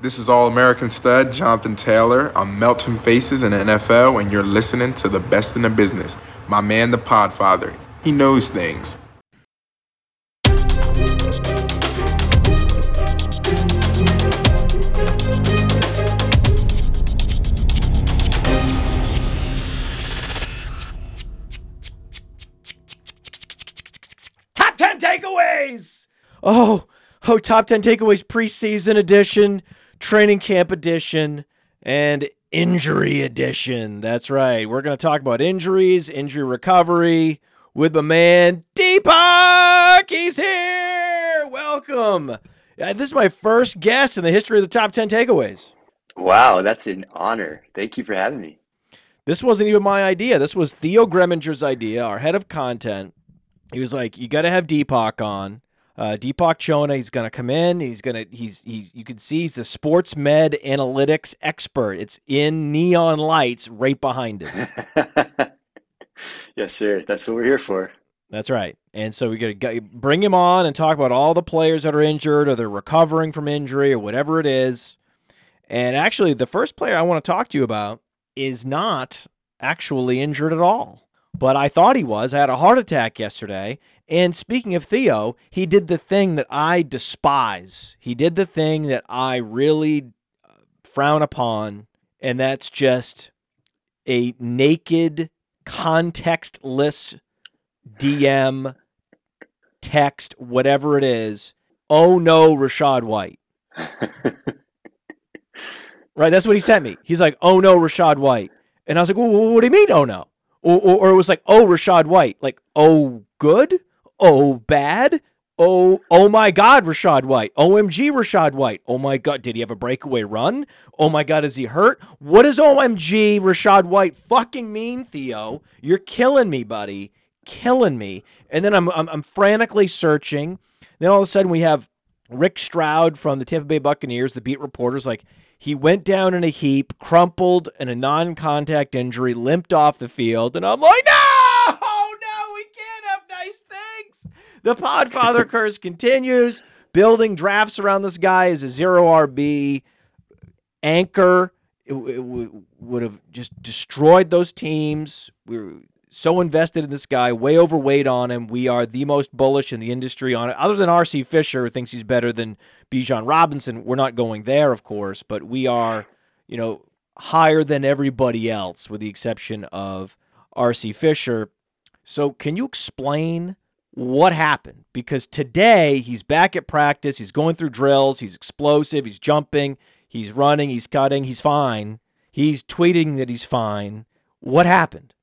This is All American stud Jonathan Taylor. I'm melting faces in the NFL, and you're listening to the best in the business. My man, the Podfather. He knows things. Top 10 takeaways. Oh, oh, top 10 takeaways preseason edition, training camp edition, and injury edition. That's right. We're going to talk about injuries, injury recovery with my man Deepak. He's here. Welcome. Uh, this is my first guest in the history of the top 10 takeaways. Wow, that's an honor. Thank you for having me. This wasn't even my idea. This was Theo Gremminger's idea, our head of content. He was like, "You got to have Deepak on." Uh, Deepak Chona, he's gonna come in. He's gonna he's he. You can see he's a sports med analytics expert. It's in neon lights right behind him. yes, sir. That's what we're here for. That's right. And so we got to bring him on and talk about all the players that are injured or they're recovering from injury or whatever it is. And actually, the first player I want to talk to you about is not actually injured at all but I thought he was. I had a heart attack yesterday. And speaking of Theo, he did the thing that I despise. He did the thing that I really uh, frown upon, and that's just a naked, contextless DM, text, whatever it is. Oh no, Rachaad White. right, that's what he sent me. He's like, oh no, Rachaad White. And I was like, well, what do you mean, oh no? Or, or, or, it was like, oh, Rachaad White, like, oh, good, oh, bad, oh, oh my God, Rachaad White, OMG, Rachaad White, oh my God, did he have a breakaway run? Oh my God, is he hurt? What does OMG, Rachaad White fucking mean, Theo? You're killing me, buddy, killing me. And then I'm, I'm, I'm frantically searching. Then all of a sudden we have Rick Stroud from the Tampa Bay Buccaneers, the beat reporters, like, he went down in a heap, crumpled in a non contact injury, limped off the field. And I'm like, no, The Podfather curse continues. Building drafts around this guy as a zero RB anchor. It, it would have just destroyed those teams. We were so invested in this guy, way overweight on him. We are the most bullish in the industry on it. Other than RC Fisher, who thinks he's better than Bijan Robinson. We're not going there, of course, but we are, you know, higher than everybody else, with the exception of RC Fisher. So, can you explain what happened? Because today he's back at practice, he's going through drills, he's explosive, he's jumping, he's running, he's cutting, he's fine. He's tweeting that he's fine. What happened?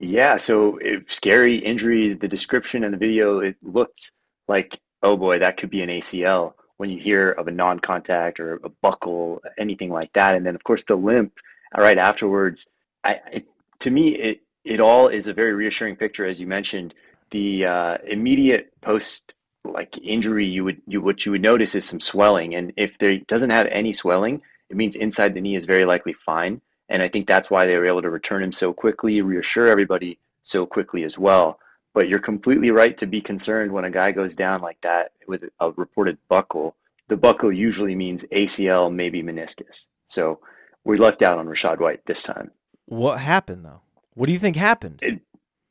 Yeah, so it, scary injury. The description and the video, it looked like, oh boy, that could be an ACL when you hear of a non-contact or a buckle, anything like that. And then, of course, the limp uh, right afterwards. I, it, to me, it it all is a very reassuring picture, as you mentioned. The uh, immediate post like injury, you would you what you would notice is some swelling, and if there doesn't have any swelling, it means inside the knee is very likely fine. And I think that's why they were able to return him so quickly, reassure everybody so quickly as well. But you're completely right to be concerned when a guy goes down like that with a reported buckle. The buckle usually means ACL, maybe meniscus. So we lucked out on Rachaad White this time. What happened though? What do you think happened? It,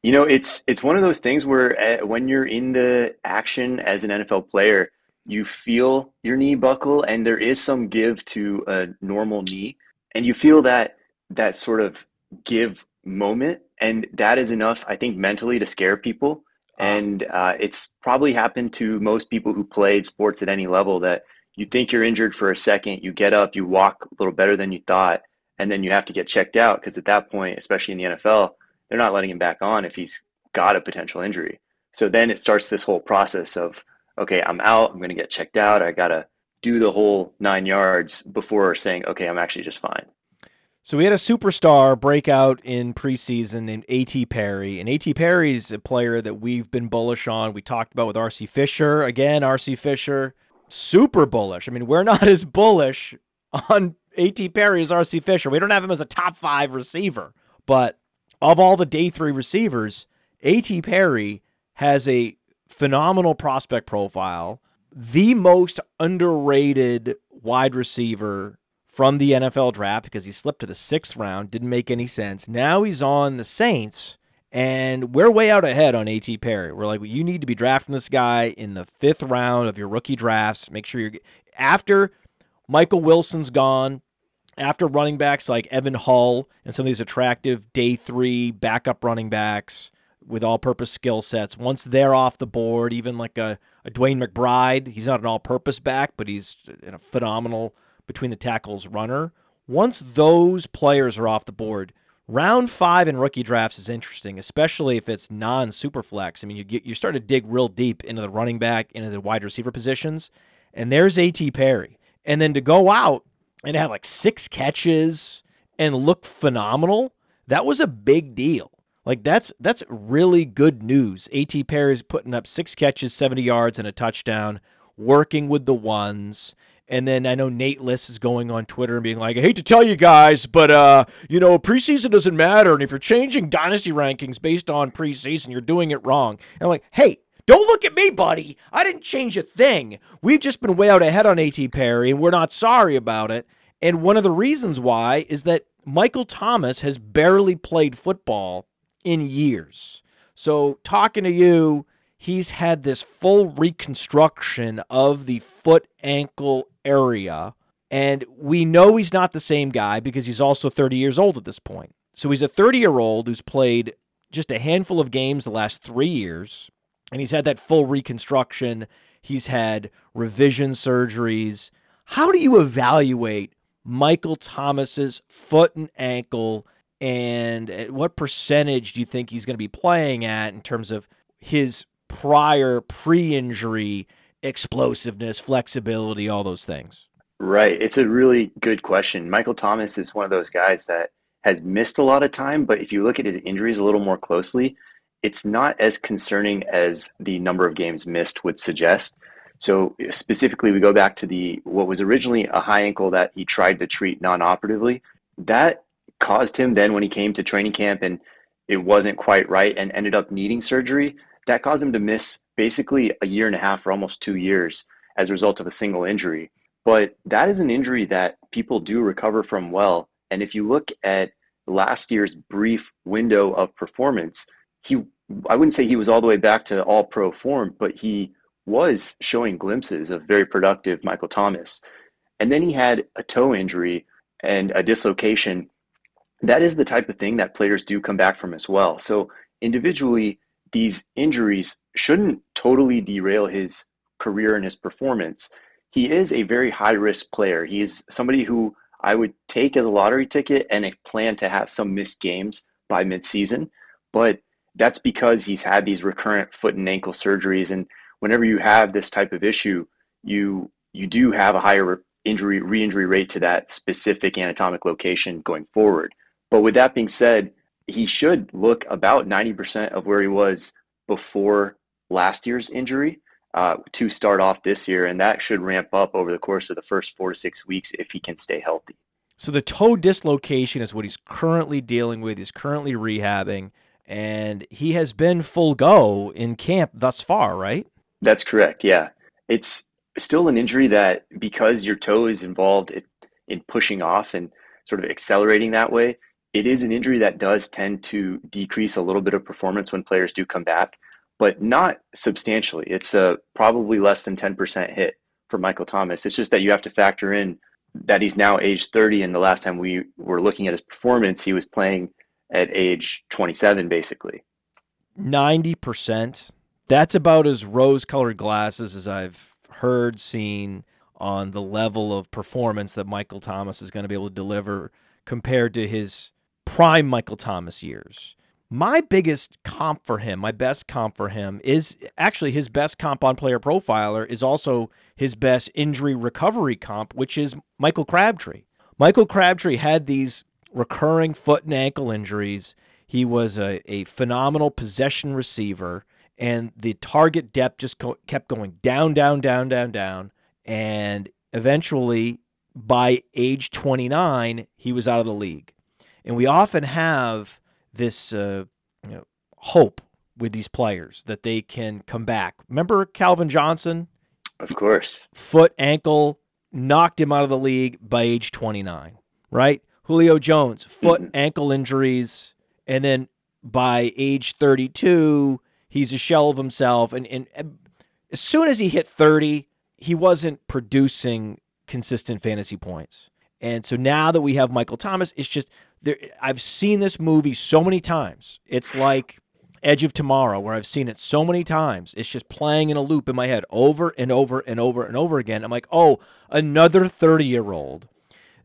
you know, it's it's one of those things where uh, when you're in the action as an NFL player, you feel your knee buckle, and there is some give to a normal knee, and you feel that that sort of give moment. And that is enough i think mentally to scare people. Ah. and uh, it's probably happened to most people who played sports at any level that you think you're injured for a second you get up you walk a little better than you thought and then you have to get checked out. Because at that point especially in the nfl they're not letting him back on if he's got a potential injury so then it starts this whole process of okay i'm out i'm going to get checked out i got to do the whole nine yards before saying okay i'm actually just fine so we had a superstar breakout in preseason named A.T. Perry. And A.T. Perry's a player that we've been bullish on. We talked about with R.C. Fisher. Again, R.C. Fisher, super bullish. I mean, we're not as bullish on A.T. Perry as R.C. Fisher. We don't have him as a top five receiver. But of all the day three receivers, A.T. Perry has a phenomenal prospect profile, the most underrated wide receiver from the NFL draft because he slipped to the sixth round. Didn't make any sense. Now he's on the Saints, and we're way out ahead on A.T. Perry. We're like, well, you need to be drafting this guy in the fifth round of your rookie drafts. Make sure you're after Michael Wilson's gone. After running backs like Evan Hull and some of these attractive day three backup running backs with all purpose skill sets, once they're off the board, even like a, a DeWayne McBride, he's not an all purpose back, but he's a phenomenal between the tackles runner. Once those players are off the board, round five in rookie drafts is interesting, especially if it's non superflex. I mean, you get you start to dig real deep into the running back, into the wide receiver positions, and there's A.T. Perry. And then to go out and have like six catches and look phenomenal, that was a big deal. Like that's that's really good news. A.T. Perry's putting up six catches, 70 yards, and a touchdown, working with the ones. And then I know Nate List is going on Twitter and being like, I hate to tell you guys, but uh, you know, preseason doesn't matter. And if you're changing dynasty rankings based on preseason, you're doing it wrong. And I'm like, hey, don't look at me, buddy. I didn't change a thing. We've just been way out ahead on AT Perry, and we're not sorry about it. And one of the reasons why is that Michael Thomas has barely played football in years. So, talking to you, he's had this full reconstruction of the foot ankle area. And we know he's not the same guy because he's also 30 years old at this point. So he's a 30 year old who's played just a handful of games the last three years. And he's had that full reconstruction. He's had revision surgeries. How do you evaluate Michael Thomas's foot and ankle? And at what percentage do you think he's going to be playing at in terms of his prior pre injury explosiveness, flexibility, all those things? Right. It's a really good question. Michael Thomas is one of those guys that has missed a lot of time, but if you look at his injuries a little more closely, it's not as concerning as the number of games missed would suggest. So specifically, we go back to the what was originally a high ankle that he tried to treat non-operatively. That caused him then when he came to training camp and it wasn't quite right and ended up needing surgery. That caused him to miss basically a year and a half or almost two years as a result of a single injury. But that is an injury that people do recover from well. And if you look at last year's brief window of performance, he I wouldn't say he was all the way back to all pro form, but he was showing glimpses of very productive Michael Thomas. And then he had a toe injury and a dislocation. That is the type of thing that players do come back from as well. So individually, these injuries shouldn't totally derail his career and his performance. He is a very high risk player. He is somebody who I would take as a lottery ticket and plan to have some missed games by midseason. But that's because he's had these recurrent foot and ankle surgeries. And whenever you have this type of issue, you you do have a higher injury re-injury rate to that specific anatomic location going forward. But with that being said, he should look about 90% of where he was before last year's injury uh, to start off this year. And that should ramp up over the course of the first four to six weeks if he can stay healthy. So the toe dislocation is what he's currently dealing with. He's currently rehabbing, and he has been full go in camp thus far, right? That's correct. Yeah. It's still an injury that because your toe is involved in, in pushing off and sort of accelerating that way, it is an injury that does tend to decrease a little bit of performance when players do come back, but not substantially. It's a probably less than 10% hit for Michael Thomas. It's just that you have to factor in that he's now age 30 and the last time we were looking at his performance, he was playing at age 27 basically. 90%. That's about as rose-colored glasses as I've heard seen on the level of performance that Michael Thomas is going to be able to deliver compared to his prime Michael Thomas years. My biggest comp for him, my best comp for him is actually his best comp on player profiler is also his best injury recovery comp, which is Michael Crabtree. Michael Crabtree had these recurring foot and ankle injuries. He was a, a phenomenal possession receiver, and the target depth just co- kept going down, down, down, down, down. And eventually, by age 29, he was out of the league. And we often have this uh, you know, hope with these players that they can come back. Remember Calvin Johnson? Of course. Foot, ankle, knocked him out of the league by age 29, right? Julio Jones, foot, Mhm. ankle injuries, and then by age 32, he's a shell of himself. And, and, and as soon as he hit 30, he wasn't producing consistent fantasy points. And so now that we have Michael Thomas, it's just there. I've seen this movie so many times. It's like Edge of Tomorrow, where I've seen it so many times. It's just playing in a loop in my head over and over and over and over again. I'm like, oh, another 30 year old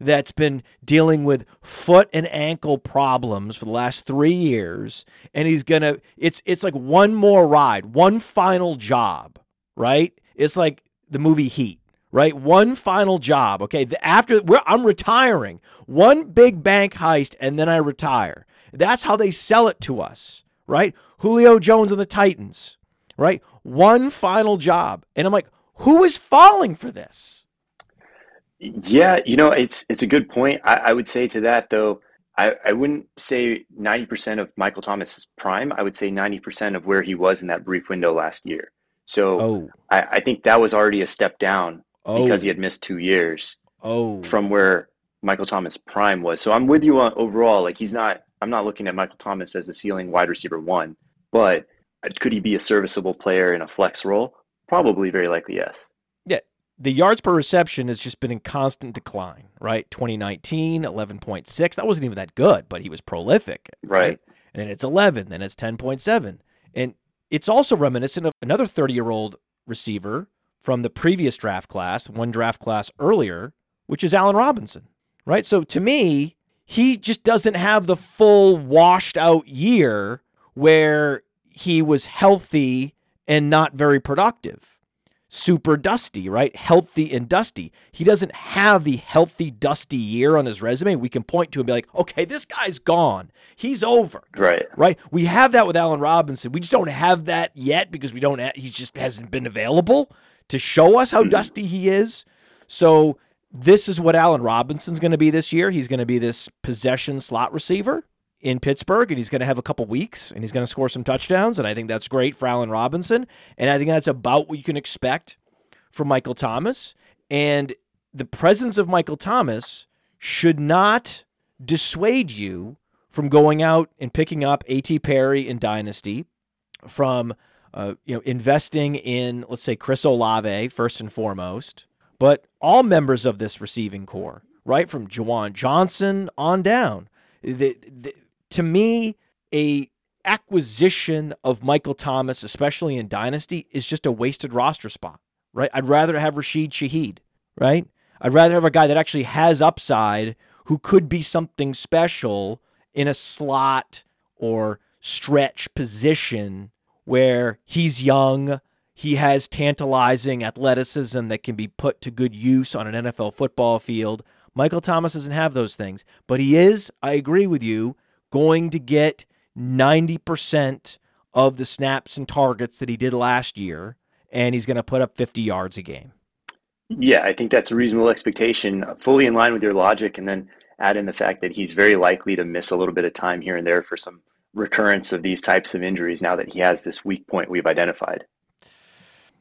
that's been dealing with foot and ankle problems for the last three years, and he's gonna. It's it's like one more ride, one final job, right? It's like the movie Heat right? One final job. Okay. The, after I'm retiring, one big bank heist, and then I retire. That's how they sell it to us, right? Julio Jones and the Titans, right? One final job. And I'm like, who is falling for this? Yeah, you know, it's it's a good point. I, I would say to that though, I, I wouldn't say 90% of Michael Thomas's prime. I would say 90% of where he was in that brief window last year. So Oh, I, I think that was already a step down oh, because he oh. had missed two years oh. from where Michael Thomas prime was. So I'm with you on overall. Like he's not. I'm not looking at Michael Thomas as the ceiling wide receiver one, but could he be a serviceable player in a flex role? Probably, very likely, yes. The yards per reception has just been in constant decline, right? 2019, 11.6. That wasn't even that good, but he was prolific, Right. And then it's 11, then it's 10.7. And it's also reminiscent of another 30 year old receiver from the previous draft class, one draft class earlier, which is Allen Robinson, right? So to me, he just doesn't have the full washed out year where he was healthy and not very productive. Super dusty, right? Healthy and dusty. He doesn't have the healthy, dusty year on his resume. We can point to and be like, okay, this guy's gone. He's over Right. right? We have that with Allen Robinson. We just don't have that yet because we don't. ha- He just hasn't been available to show us how Mhm. dusty he is. So this is what Allen Robinson's going to be this year. He's going to be this possession slot receiver in Pittsburgh, and he's going to have a couple weeks, and he's going to score some touchdowns. And I think that's great for Allen Robinson. And I think that's about what you can expect from Michael Thomas. And the presence of Michael Thomas should not dissuade you from going out and picking up A.T. Perry in Dynasty, from uh, you know investing in let's say Chris Olave first and foremost, but all members of this receiving corps, right from Juwan Johnson on down. The, the, to me, a acquisition of Michael Thomas, especially in Dynasty, is just a wasted roster spot, right? I'd rather have Rashid Shaheed, right? I'd rather have a guy that actually has upside who could be something special in a slot or stretch position where he's young, he has tantalizing athleticism that can be put to good use on an NFL football field. Michael Thomas doesn't have those things, but he is, I agree with you, going to get 90% of the snaps and targets that he did last year, and he's going to put up 50 yards a game. Yeah, I think that's a reasonable expectation, uh, fully in line with your logic, and then add in the fact that he's very likely to miss a little bit of time here and there for some recurrence of these types of injuries now that he has this weak point we've identified.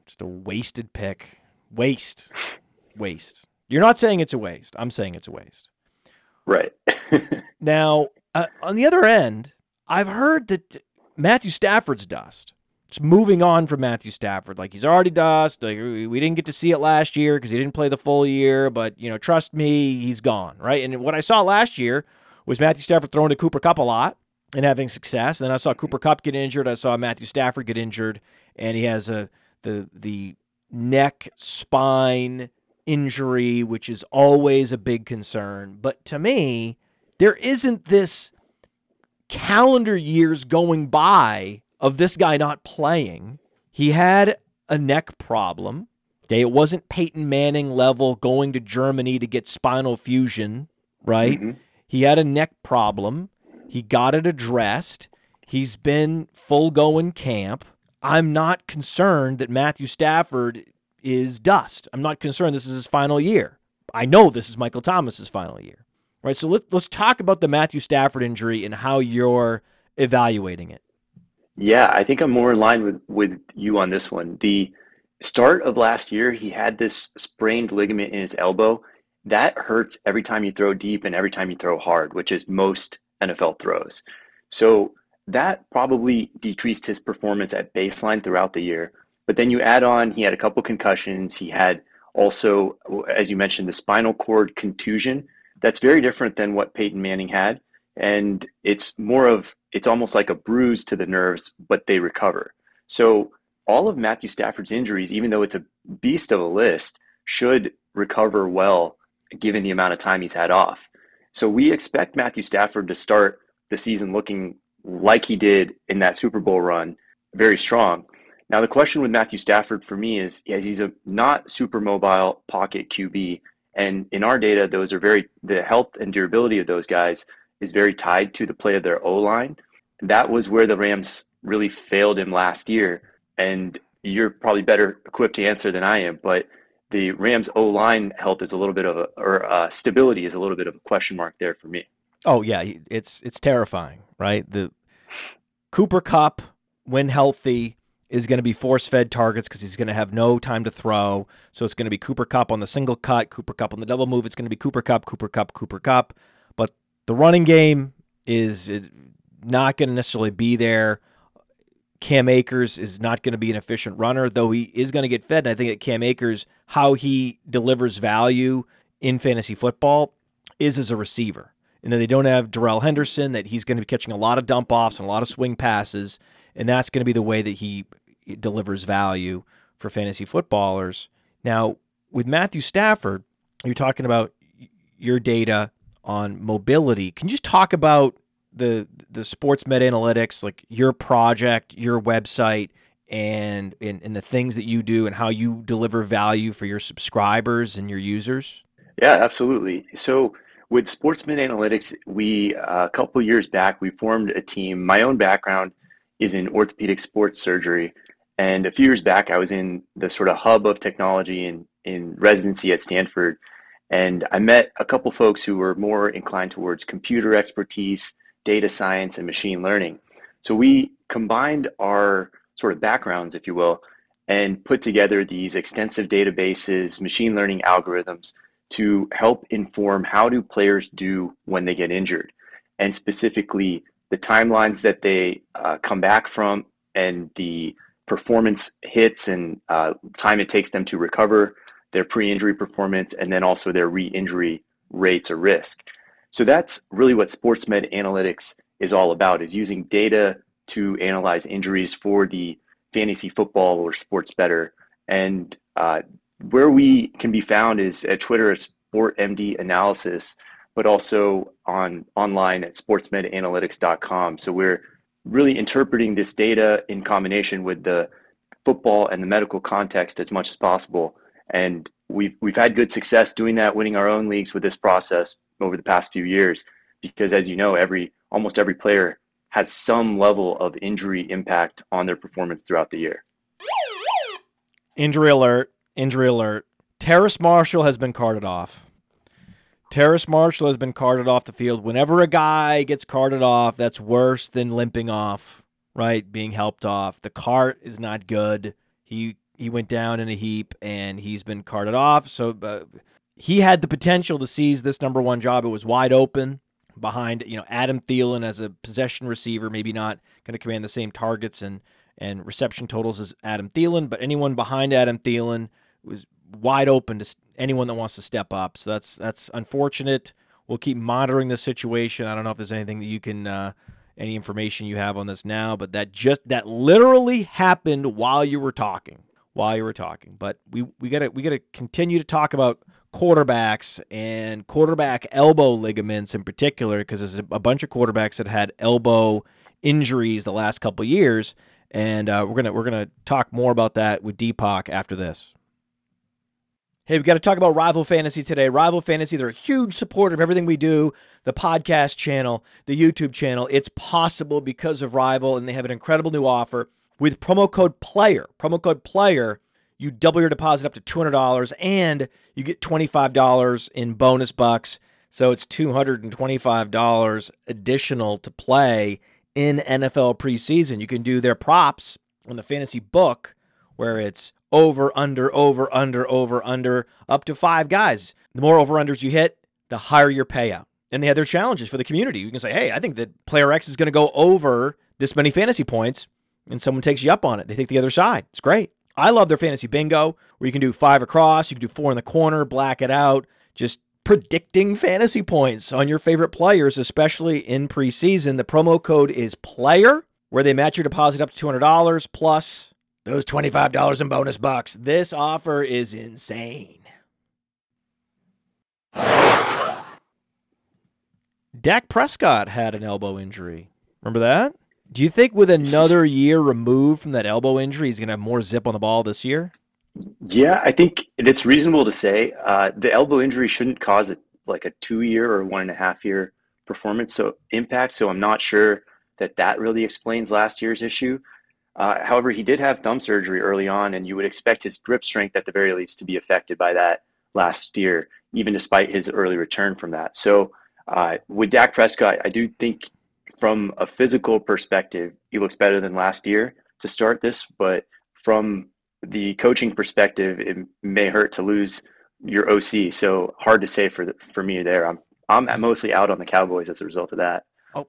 Just a wasted pick. Waste. Waste. You're not saying it's a waste. I'm saying it's a waste. Right. Now, uh, on the other end, I've heard that Matthew Stafford's dust. Just moving on from Matthew Stafford, like he's already dust. Like we we didn't get to see it last year because he didn't play the full year. But you know, trust me, he's gone. Right. And what I saw last year was Matthew Stafford throwing to Cooper Kupp a lot and having success. And then I saw Cooper Kupp get injured. I saw Matthew Stafford get injured, and he has a the the neck spine injury, which is always a big concern. But to me, there isn't this calendar years going by of this guy not playing. He had a neck problem. Okay, it wasn't Peyton Manning level going to Germany to get spinal fusion, right? Mhm. He had a neck problem. He got it addressed. He's been full go in camp. I'm not concerned that Matthew Stafford is dust. I'm not concerned this is his final year. I know this is Michael Thomas's final year. Right? So let's let's talk about the Matthew Stafford injury and how you're evaluating it. Yeah, I think I'm more in line with with you on this one. The start of last year, he had this sprained ligament in his elbow. That hurts every time you throw deep and every time you throw hard, which is most NFL throws. So that probably decreased his performance at baseline throughout the year. But then you add on, he had a couple concussions. He had also, as you mentioned, the spinal cord contusion. That's very different than what Peyton Manning had. And it's more of, it's almost like a bruise to the nerves, but they recover. So all of Matthew Stafford's injuries, even though it's a beast of a list, should recover well given the amount of time he's had off. So we expect Matthew Stafford to start the season looking like he did in that Super Bowl run, very strong. Now the question with Matthew Stafford for me is, yeah, he's a not super mobile pocket QB, and in our data, those are very the health and durability of those guys is very tied to the play of their O line. That was where the Rams really failed him last year, and you're probably better equipped to answer than I am, but the Rams O line health is a little bit of a or uh, stability is a little bit of a question mark there for me. Oh yeah, it's it's terrifying, right? The Cooper Kupp, when healthy, is going to be force fed targets because he's going to have no time to throw. So it's going to be Cooper Kupp on the single cut, Cooper Kupp on the double move. It's going to be Cooper Kupp, Cooper Kupp, Cooper Kupp. But the running game is, is not going to necessarily be there. Cam Akers is not going to be an efficient runner, though he is going to get fed. And I think that Cam Akers, how he delivers value in fantasy football is as a receiver. And then they don't have Darrell Henderson, that he's going to be catching a lot of dump offs and a lot of swing passes. And that's going to be the way that he delivers value for fantasy footballers. Now, with Matthew Stafford, you're talking about your data on mobility. Can you just talk about the the SportsMed Analytics, like your project, your website, and, and and the things that you do and how you deliver value for your subscribers and your users? Yeah, absolutely. So with SportsMed Analytics, we uh, a couple years back we formed a team. My own background is in orthopedic sports surgery, and a few years back I was in the sort of hub of technology in in residency at Stanford, and I met a couple folks who were more inclined towards computer expertise data science and machine learning. So we combined our sort of backgrounds, if you will, and put together these extensive databases, machine learning algorithms to help inform how do players do when they get injured, and specifically the timelines that they uh, come back from and the performance hits and uh, time it takes them to recover their pre-injury performance and then also their re-injury rates or risk. So that's really what SportsMed analytics is all about, is using data to analyze injuries for the fantasy football or sports bettor. And uh, where we can be found is at Twitter at SportMD Analysis, but also on online at sportsmedanalytics.com. So we're really interpreting this data in combination with the football and the medical context as much as possible. And we've we've had good success doing that, winning our own leagues with this process over the past few years because as you know every almost every player has some level of injury impact on their performance throughout the year. Injury alert injury alert. Terrace marshall has been carted off terrace marshall has been carted off the field. Whenever a guy gets carted off that's worse than limping off right being helped off. The cart is not good. He he went down in a heap and he's been carted off. So uh, he had the potential to seize this number one job. It was wide open behind, you know, Adam Thielen as a possession receiver, maybe not going to command the same targets and and reception totals as Adam Thielen, but anyone behind Adam Thielen was wide open to anyone that wants to step up. So that's that's unfortunate. We'll keep monitoring the situation. I don't know if there's anything that you can uh, any information you have on this now, but that just that literally happened while you were talking. While you were talking. But we we got to we got to continue to talk about quarterbacks and quarterback elbow ligaments in particular, because there's a bunch of quarterbacks that had elbow injuries the last couple years, and uh, we're gonna we're gonna talk more about that with Deepak after this. Hey, we've got to talk about Rival Fantasy today. Rival Fantasy, they're a huge supporter of everything we do, the podcast channel, the YouTube channel. It's possible because of Rival, and they have an incredible new offer with promo code PLAYER. Promo code PLAYER you double your deposit up to $200 and you get $25 in bonus bucks. So it's $225 additional to play in NFL preseason. You can do their props on the fantasy book where it's over, under, over, under, over, under, up to five guys. The more over unders you hit, the higher your payout. And they had their challenges for the community. You can say, hey, I think that player X is going to go over this many fantasy points, and someone takes you up on it. They take the other side. It's great. I love their fantasy bingo, where you can do five across, you can do four in the corner, black it out, just predicting fantasy points on your favorite players, especially in preseason. The promo code is PLAYER, where they match your deposit up to $200 plus those $25 in bonus bucks. This offer is insane. Dak Prescott had an elbow injury. Remember that? Do you think with another year removed from that elbow injury, he's going to have more zip on the ball this year? Yeah, I think it's reasonable to say uh, the elbow injury shouldn't cause a, like a two-year or one and a half year performance so impact. So I'm not sure that that really explains last year's issue. Uh, however, he did have thumb surgery early on, and you would expect his grip strength at the very least to be affected by that last year, even despite his early return from that. So uh, with Dak Prescott, I do think from a physical perspective, he looks better than last year to start this, but from the coaching perspective, it may hurt to lose your OC. So hard to say for the, for me there. I'm I'm mostly out on the Cowboys as a result of that. Oh,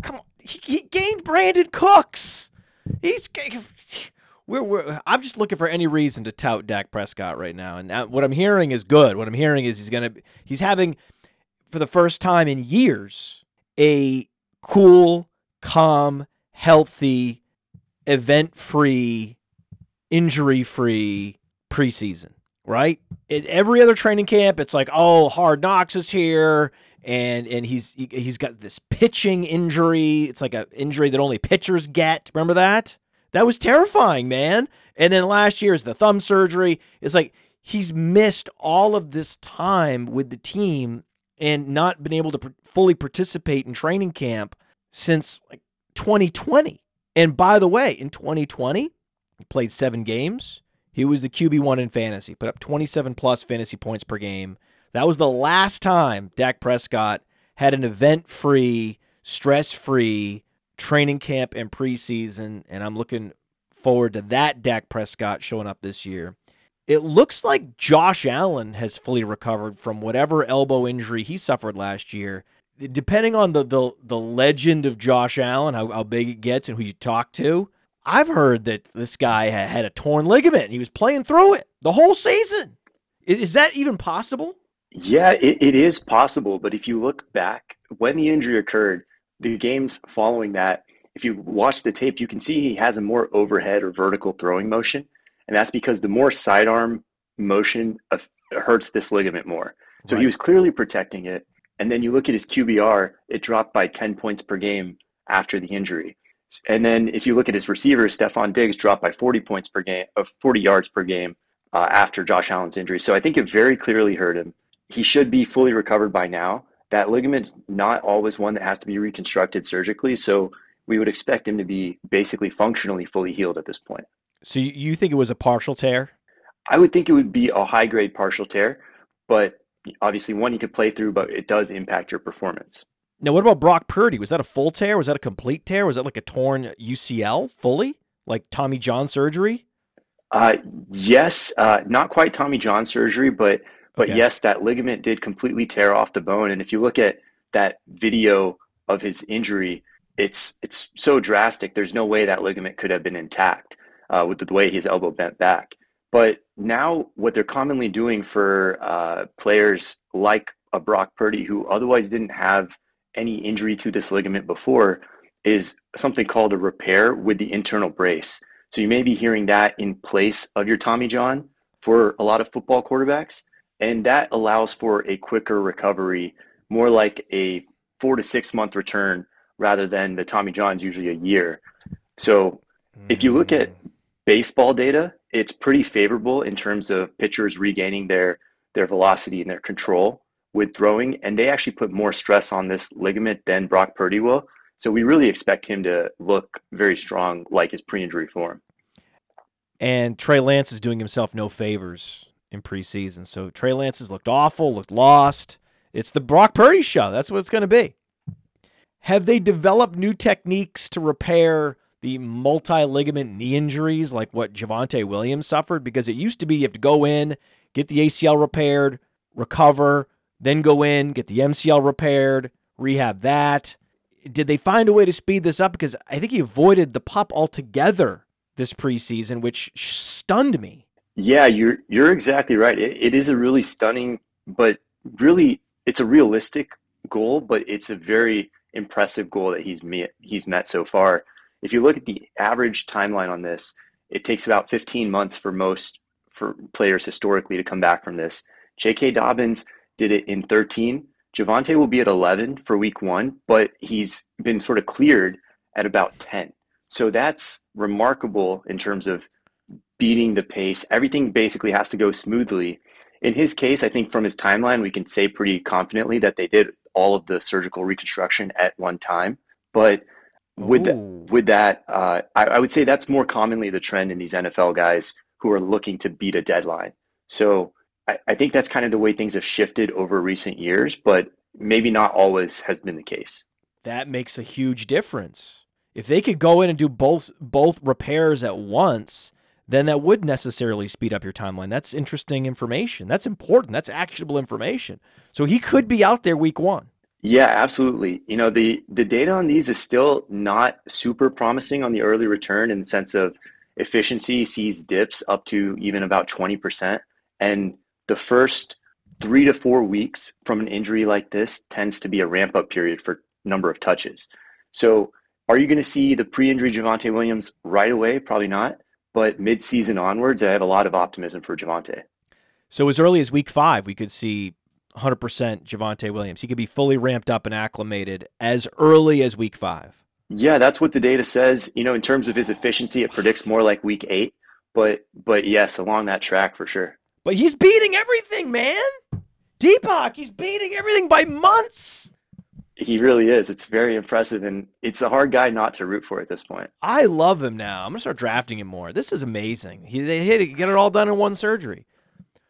come on! He, he gained Brandin Cooks. He's we're, we're I'm just looking for any reason to tout Dak Prescott right now, and what I'm hearing is good. What I'm hearing is he's gonna he's having for the first time in years a cool, calm, healthy, event free injury free preseason, right? Every other training camp, it's like, oh, Hard Knocks is here, and and he's he, he's got this pitching injury. It's like an injury that only pitchers get. Remember that? That was terrifying, man. And then last year's the thumb surgery. It's like he's missed all of this time with the team and not been able to pr- fully participate in training camp since like 2020. And by the way, in 2020, he played seven games. He was the QB1 in fantasy, put up 27 plus fantasy points per game. That was the last time Dak Prescott had an event free, stress free training camp and preseason. And I'm looking forward to that Dak Prescott showing up this year. It looks like Josh Allen has fully recovered from whatever elbow injury he suffered last year. Depending on the the, the legend of Josh Allen, how, how big it gets and who you talk to, I've heard that this guy had a torn ligament. and He was playing through it the whole season. Is that even possible? Yeah, it, it is possible. But if you look back, when the injury occurred, the games following that, if you watch the tape, you can see he has a more overhead or vertical throwing motion. And that's because the more sidearm motion hurts this ligament more. So right. he was clearly protecting it. And then you look at his QBR, it dropped by 10 points per game after the injury. And then if you look at his receivers, Stefon Diggs dropped by 40 points per game, of uh, 40 yards per game uh, after Josh Allen's injury. So I think it very clearly hurt him. He should be fully recovered by now. That ligament's not always one that has to be reconstructed surgically. So we would expect him to be basically functionally fully healed at this point. So you think it was a partial tear? I would think it would be a high grade partial tear, but obviously one you could play through, but it does impact your performance. Now, what about Brock Purdy? Was that a full tear? Was that a complete tear? Was that like a torn UCL fully, like Tommy John surgery? Uh, yes, uh, not quite Tommy John surgery, but but yes, that ligament did completely tear off the bone. And if you look at that video of his injury, it's it's so drastic. There's no way that ligament could have been intact uh, with the way his elbow bent back. But now, what they're commonly doing for uh, players like a Brock Purdy, who otherwise didn't have any injury to this ligament before, is something called a repair with the internal brace. So you may be hearing that in place of your Tommy John for a lot of football quarterbacks. And that allows for a quicker recovery, more like a four to six month return rather than the Tommy John's usually a year. So if you look at mm. baseball data, it's pretty favorable in terms of pitchers regaining their their velocity and their control with throwing, and they actually put more stress on this ligament than Brock Purdy will. So we really expect him to look very strong, like his pre-injury form. And Trey Lance is doing himself no favors in preseason. So Trey Lance has looked awful, looked lost. It's the Brock Purdy show. That's what it's going to be. Have they developed new techniques to repair the multi ligament knee injuries like what Javonte Williams suffered? Because it used to be you have to go in, get the ACL repaired, recover, then go in, get the MCL repaired, rehab that. Did they find a way to speed this up? Because I think he avoided the pop altogether this preseason, which stunned me. Yeah, you're you're exactly right. It, it is a really stunning, but really it's a realistic goal, but it's a very impressive goal that he's met, he's met so far. If you look at the average timeline on this, it takes about 15 months for most for players historically to come back from this. J.K. Dobbins did it in 13. Javonte will be at 11 for week one, but he's been sort of cleared at about 10. So that's remarkable in terms of beating the pace. Everything basically has to go smoothly. In his case, I think from his timeline, we can say pretty confidently that they did all of the surgical reconstruction at one time. But with the, with that, uh, I, I would say that's more commonly the trend in these NFL guys who are looking to beat a deadline. So I, I think that's kind of the way things have shifted over recent years, but maybe not always has been the case. That makes a huge difference. If they could go in and do both both repairs at once, then that would necessarily speed up your timeline. That's interesting information. That's important. That's actionable information. So he could be out there week one. Yeah, absolutely. You know, the the data on these is still not super promising on the early return in the sense of efficiency sees dips up to even about 20%. And the first three to four weeks from an injury like this tends to be a ramp up period for number of touches. So are you going to see the pre-injury Javonte Williams right away? Probably not. But mid-season onwards, I have a lot of optimism for Javonte. So as early as week five, we could see 100% Javonte Williams. He could be fully ramped up and acclimated as early as week five. Yeah, that's what the data says. You know, in terms of his efficiency, it predicts more like week eight. But but yes, along that track for sure. But he's beating everything, man. Deepak, he's beating everything by months. He really is. It's very impressive, and it's a hard guy not to root for at this point. I love him now. I'm gonna start drafting him more. This is amazing. He they hit it, get it all done in one surgery.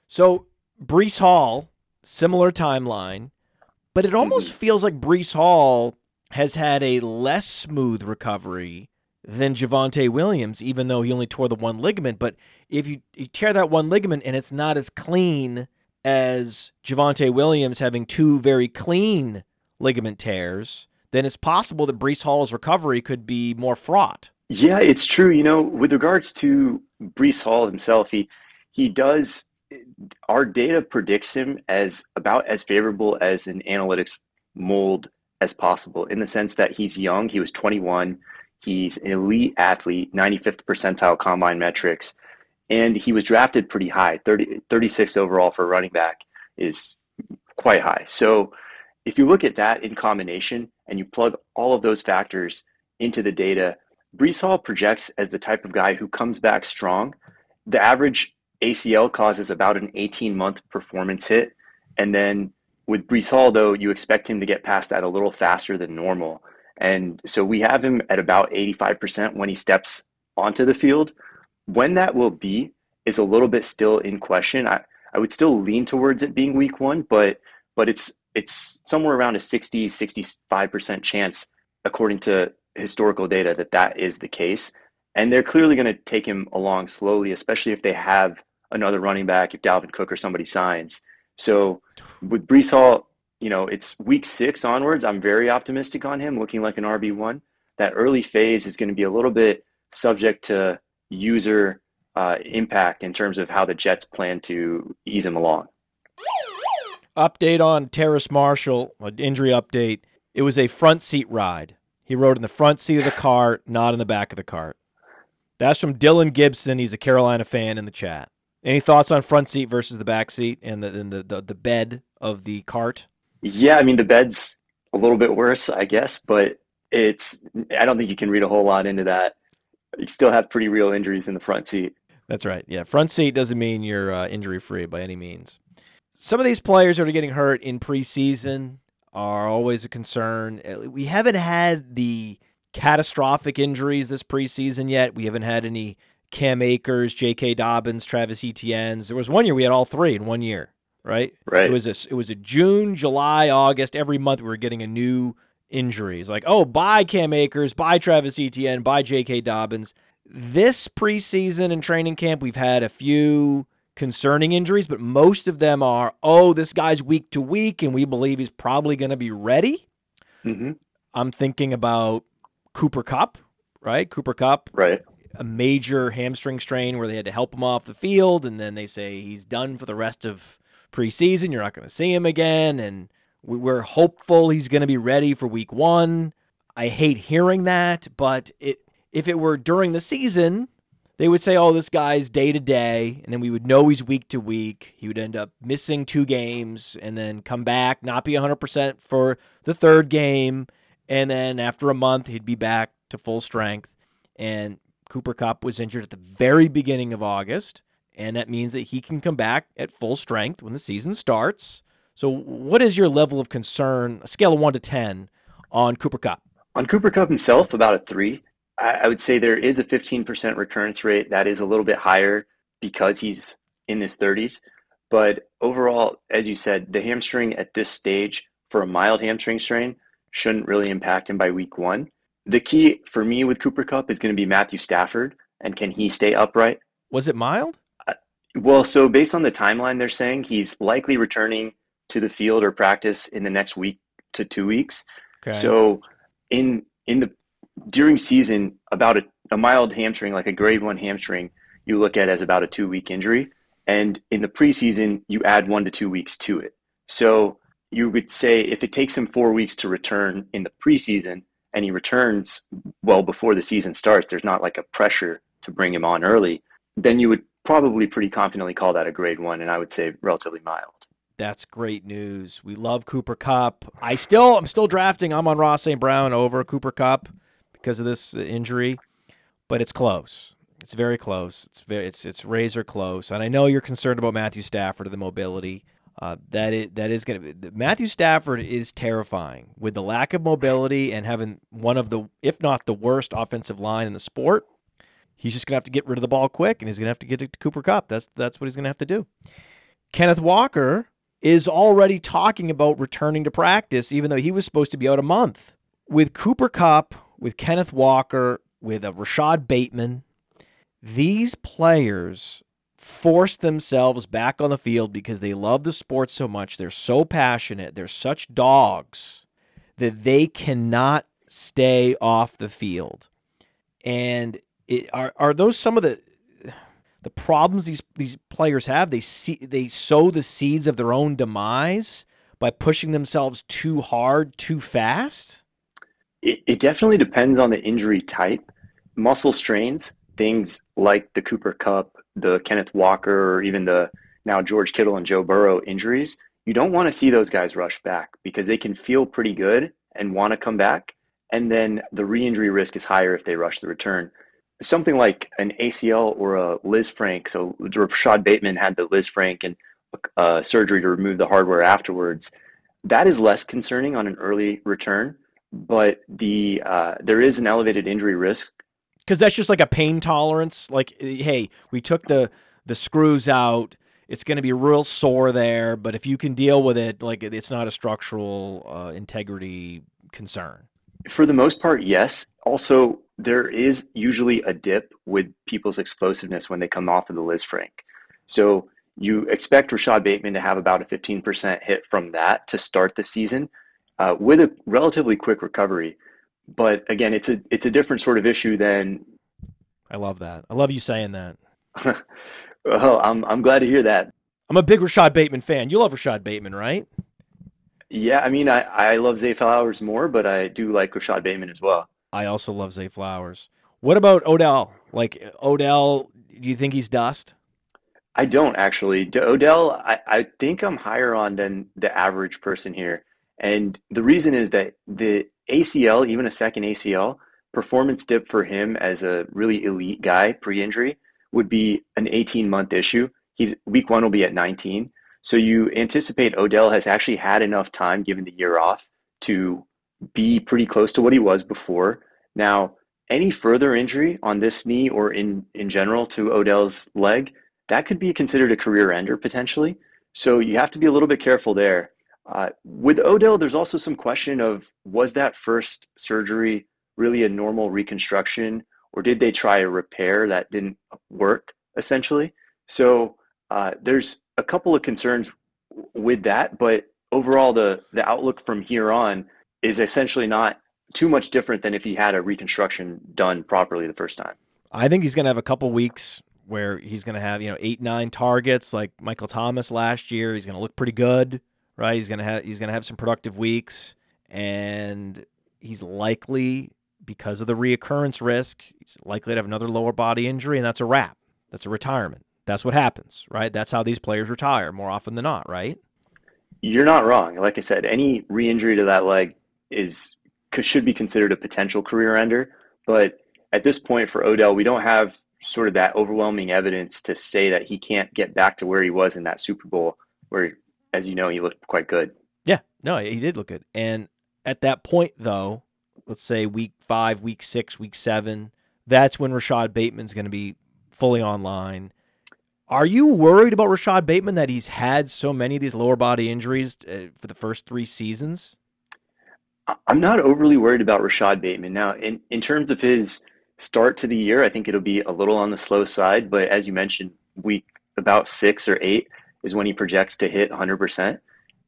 So Breece Hall, similar timeline, but it almost mm-hmm. feels like Breece Hall has had a less smooth recovery than Javonte Williams, even though he only tore the one ligament. But if you, you tear that one ligament and it's not as clean as Javonte Williams having two very clean ligament tears, then it's possible that Breece Hall's recovery could be more fraught. Yeah, it's true. You know, with regards to Brees Hall himself, he he does our data predicts him as about as favorable as an analytics mold as possible in the sense that he's young. He was 21. He's an elite athlete, 95th percentile combine metrics, and he was drafted pretty high. 30, 36th overall for running back is quite high. So if you look at that in combination and you plug all of those factors into the data, Breece Hall projects as the type of guy who comes back strong. The average ACL causes about an 18 month performance hit. And then with Breece Hall, though, you expect him to get past that a little faster than normal. And so we have him at about 85% when he steps onto the field. When that will be is a little bit still in question. I, I would still lean towards it being week one, but but it's it's somewhere around a 60, 65% chance, according to historical data, that that is the case. And they're clearly going to take him along slowly, especially if they have another running back, if Dalvin Cook or somebody signs. So with Breece Hall, you know, it's week six onwards. I'm very optimistic on him, looking like an RB one. That early phase is going to be a little bit subject to user uh, impact in terms of how the Jets plan to ease him along. Update on Terrace Marshall, an injury update. It was a front seat ride. He rode in the front seat of the car, not in the back of the cart. That's from Dylan Gibson. He's a Carolina fan in the chat. Any thoughts on front seat versus the back seat and the, and the, the, the bed of the cart? Yeah, I mean the bed's a little bit worse, I guess, but it's I don't think you can read a whole lot into that. You still have pretty real injuries in the front seat. That's right. Yeah, front seat doesn't mean you're uh, injury free by any means. Some of these players that are getting hurt in preseason are always a concern. Uh, we haven't had the catastrophic injuries this preseason yet. We haven't had any Cam Akers, J.K. Dobbins, Travis Etienne's. There was one year we had all three in one year right? Right. It was a it was a June, July, August. Every month we were getting a new injuries. Like, oh, bye Cam Akers, bye Travis Etienne, bye J.K. Dobbins. This preseason and training camp, we've had a few concerning injuries, but most of them are, oh, this guy's week to week, and we believe he's probably going to be ready. hmm I'm thinking about Cooper Kupp, right? Cooper Kupp, Right. a major hamstring strain where they had to help him off the field, and then they say he's done for the rest of preseason. You're not going to see him again, and we- we're hopeful he's going to be ready for week one. I hate hearing that, but it if it were during the season, they would say, "Oh, this guy's day to day," and then we would know he's week to week. He would end up missing two games and then come back, not be 100% for the third game, and then after a month, he'd be back to full strength. And Cooper Kupp was injured at the very beginning of August, and that means that he can come back at full strength when the season starts. So, what is your level of concern, a scale of one to 10, on Cooper Kupp? On Cooper Kupp himself, about a three. I, I would say there is a 15% recurrence rate. That is a little bit higher because he's in his 30s. But overall, as you said, the hamstring at this stage for a mild hamstring strain shouldn't really impact him by week one. The key for me with Cooper Kupp is going to be Matthew Stafford and can he stay upright? Was it mild? Uh, well, so based on the timeline, they're saying he's likely returning to the field or practice in the next week to two weeks. Okay. So in in the during season, about a, a mild hamstring, like a grade one hamstring, you look at as about a two week injury. And in the preseason, you add one to two weeks to it. So you would say if it takes him four weeks to return in the preseason and he returns well before the season starts, there's not like a pressure to bring him on early, then you would probably pretty confidently call that a grade one. And I would say relatively mild. That's great news. We love Cooper Kupp. I still, I'm still drafting. Amon-Ra St. Brown over Cooper Kupp because of this injury, but it's close. It's very close. It's very, it's it's razor close. And I know you're concerned about Matthew Stafford and the mobility. Uh, that is that is going to Matthew Stafford is terrifying with the lack of mobility and having one of the, if not the worst offensive line in the sport. He's just going to have to get rid of the ball quick, and he's going to have to get to Cooper Kupp. That's that's what he's going to have to do. Kenneth Walker is already talking about returning to practice, even though he was supposed to be out a month. With Cooper Kupp, with Kenneth Walker, with a Rashod Bateman, these players force themselves back on the field because they love the sport so much. They're so passionate. They're such dogs that they cannot stay off the field. And it, are are those some of the the problems these these players have? They see they sow the seeds of their own demise by pushing themselves too hard, too fast. It, it definitely depends on the injury type. Muscle strains, things like the Cooper Kupp, the Kenneth Walker, or even the now George Kittle and Joe Burrow injuries, you don't want to see those guys rush back because they can feel pretty good and want to come back. And then the re injury risk is higher if they rush the return. Something like an ACL or a Lisfranc. So Rashod Bateman had the Lisfranc and uh, surgery to remove the hardware afterwards. That is less concerning on an early return, but the uh, there is an elevated injury risk because that's just like a pain tolerance. Like, hey, we took the the screws out. It's going to be real sore there, but if you can deal with it, like it's not a structural uh, integrity concern. For the most part, yes. Also, there is usually a dip with people's explosiveness when they come off of the Lisfranc. So you expect Rashod Bateman to have about a 15% hit from that to start the season uh, with a relatively quick recovery. But again, it's a it's a different sort of issue than. I love that. I love you saying that. well, I'm I'm glad to hear that. I'm a big Rashod Bateman fan. You love Rashod Bateman, right? Yeah, I mean, I, I love Zay Flowers more, but I do like Rashod Bateman as well. I also love Zay Flowers. What about Odell? Like Odell, do you think he's dust? I don't actually. Odell, I, I think I'm higher on than the average person here. And the reason is that the ACL, even a second ACL, performance dip for him as a really elite guy pre injury would be an 18 month issue. He's week one will be at 19. So you anticipate Odell has actually had enough time given the year off to be pretty close to what he was before. Now, any further injury on this knee or in, in general to Odell's leg, that could be considered a career ender potentially. So you have to be a little bit careful there. Uh, with Odell, there's also some question of was that first surgery really a normal reconstruction, or did they try a repair that didn't work essentially? So uh, there's a couple of concerns with that, but overall, the the outlook from here on is essentially not too much different than if he had a reconstruction done properly the first time. I think he's going to have a couple weeks where he's going to have you know eight nine targets like Michael Thomas last year. He's going to look pretty good, right? He's to have he's to have some productive weeks, and he's likely because of the reoccurrence risk, he's likely to have another lower body injury, and that's a wrap. That's a retirement. That's what happens, right? That's how these players retire more often than not, right? You're not wrong. Like I said, any re-injury to that leg is should be considered a potential career ender. But at this point for Odell, we don't have sort of that overwhelming evidence to say that he can't get back to where he was in that Super Bowl, where, as you know, he looked quite good. Yeah, no, he did look good. And at that point, though, let's say week five, week six, week seven, that's when Rashod Bateman's going to be fully online. Are you worried about Rashod Bateman that he's had so many of these lower body injuries uh, for the first three seasons? I'm not overly worried about Rashod Bateman. Now, in, in terms of his start to the year, I think it'll be a little on the slow side. But as you mentioned, week about six or eight is when he projects to hit 100%.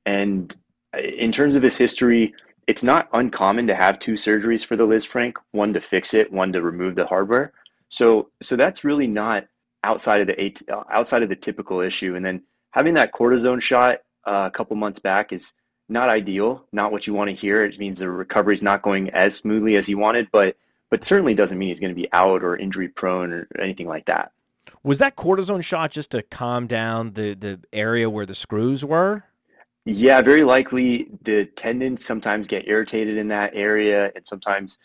And uh, in terms of his history, it's not uncommon to have two surgeries for the Lisfranc, one to fix it, one to remove the hardware. So, so that's really not outside of the outside of the typical issue. And then having that cortisone shot uh, a couple months back is not ideal, not what you want to hear. It means the recovery is not going as smoothly as he wanted, but but certainly doesn't mean he's going to be out or injury prone or anything like that. Was that cortisone shot just to calm down the the area where the screws were? Yeah, very likely the tendons sometimes get irritated in that area, and sometimes